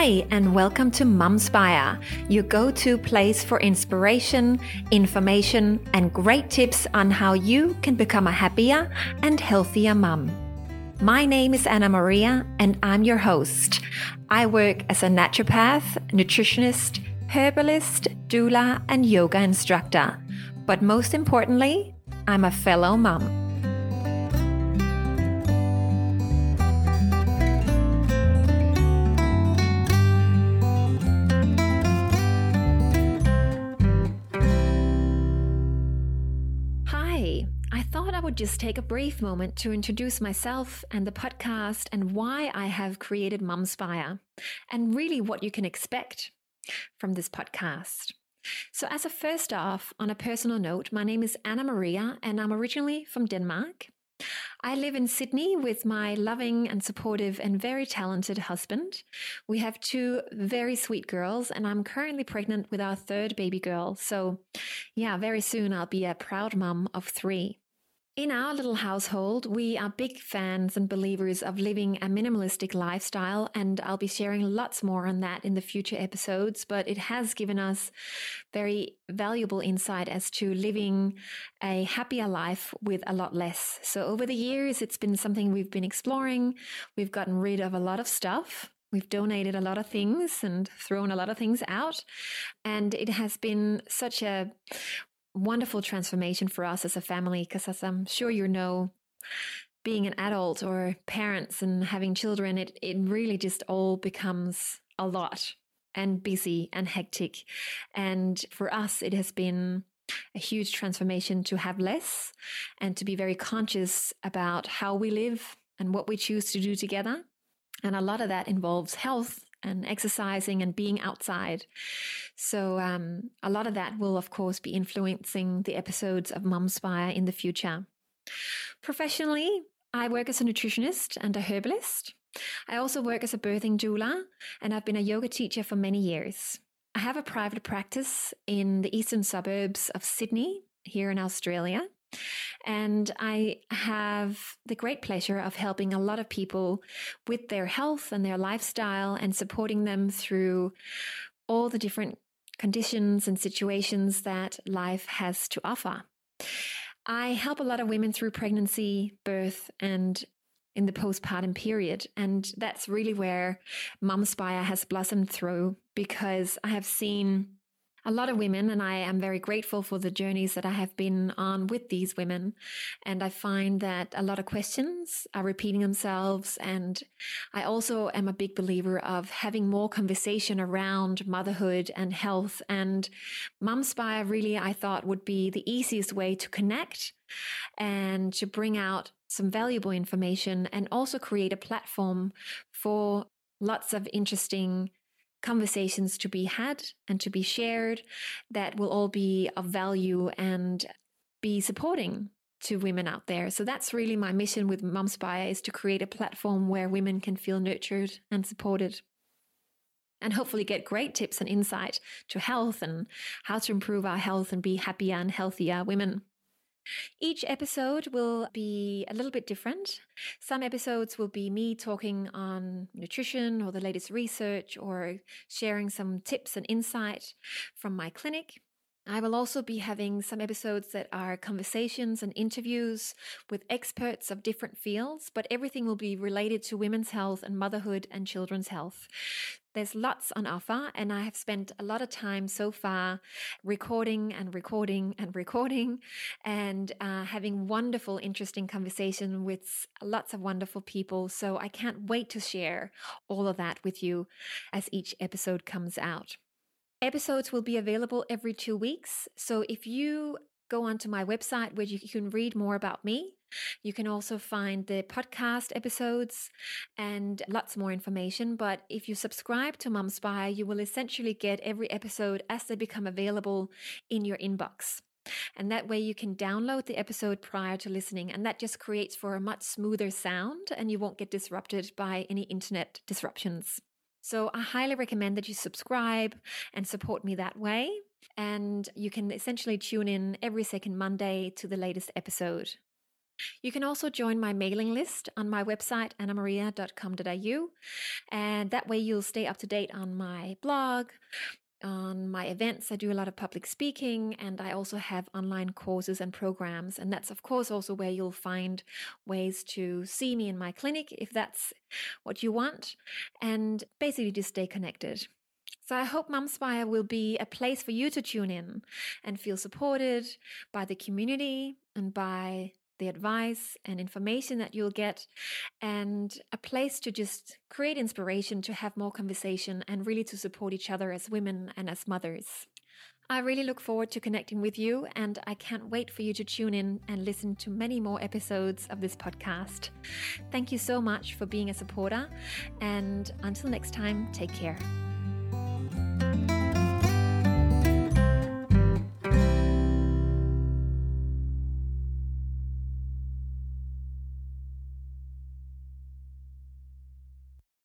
Hi, and welcome to Mumspire, your go to place for inspiration, information, and great tips on how you can become a happier and healthier mum. My name is Anna Maria, and I'm your host. I work as a naturopath, nutritionist, herbalist, doula, and yoga instructor. But most importantly, I'm a fellow mum. Would just take a brief moment to introduce myself and the podcast and why I have created Mumspire and really what you can expect from this podcast. So, as a first off, on a personal note, my name is Anna Maria and I'm originally from Denmark. I live in Sydney with my loving and supportive and very talented husband. We have two very sweet girls, and I'm currently pregnant with our third baby girl. So, yeah, very soon I'll be a proud mum of three. In our little household, we are big fans and believers of living a minimalistic lifestyle, and I'll be sharing lots more on that in the future episodes. But it has given us very valuable insight as to living a happier life with a lot less. So, over the years, it's been something we've been exploring. We've gotten rid of a lot of stuff. We've donated a lot of things and thrown a lot of things out. And it has been such a wonderful transformation for us as a family because, as I'm sure you know, being an adult or parents and having children, it, it really just all becomes a lot and busy and hectic. And for us, it has been a huge transformation to have less and to be very conscious about how we live and what we choose to do together. And a lot of that involves health and exercising and being outside. So, um, a lot of that will, of course, be influencing the episodes of Mumspire in the future. Professionally, I work as a nutritionist and a herbalist. I also work as a birthing doula, and I've been a yoga teacher for many years. I have a private practice in the eastern suburbs of Sydney, here in Australia. And I have the great pleasure of helping a lot of people with their health and their lifestyle and supporting them through all the different conditions and situations that life has to offer. I help a lot of women through pregnancy, birth, and in the postpartum period. And that's really where Mumspire has blossomed through because I have seen a lot of women, and I am very grateful for the journeys that I have been on with these women. And I find that a lot of questions are repeating themselves. And I also am a big believer of having more conversation around motherhood and health. And Mumspire really, I thought, would be the easiest way to connect and to bring out some valuable information and also create a platform for lots of interesting conversations to be had and to be shared that will all be of value and be supporting to women out there. So that's really my mission with Mumspire is to create a platform where women can feel nurtured and supported and hopefully get great tips and insight to health and how to improve our health and be happier and healthier women. Each episode will be a little bit different. Some episodes will be me talking on nutrition or the latest research or sharing some tips and insight from my clinic. I will also be having some episodes that are conversations and interviews with experts of different fields, but everything will be related to women's health and motherhood and children's health. There's lots on offer, and I have spent a lot of time so far recording and recording and recording and uh, having wonderful, interesting conversation with lots of wonderful people. So I can't wait to share all of that with you as each episode comes out. Episodes will be available every two weeks. So if you go onto my website where you can read more about me, you can also find the podcast episodes and lots more information. But if you subscribe to Mumspire, you will essentially get every episode as they become available in your inbox. And that way you can download the episode prior to listening. And that just creates for a much smoother sound and you won't get disrupted by any internet disruptions. So I highly recommend that you subscribe and support me that way. And you can essentially tune in every second Monday to the latest episode. You can also join my mailing list on my website, annamaria.com.au. And that way you'll stay up to date on my blog, on my events. I do a lot of public speaking and I also have online courses and programs. And that's, of course, also where you'll find ways to see me in my clinic if that's what you want. And basically, just stay connected. So I hope Mumspire will be a place for you to tune in and feel supported by the community and by the advice and information that you'll get, and a place to just create inspiration to have more conversation and really to support each other as women and as mothers. I really look forward to connecting with you, and I can't wait for you to tune in and listen to many more episodes of this podcast. Thank you so much for being a supporter, and until next time, take care.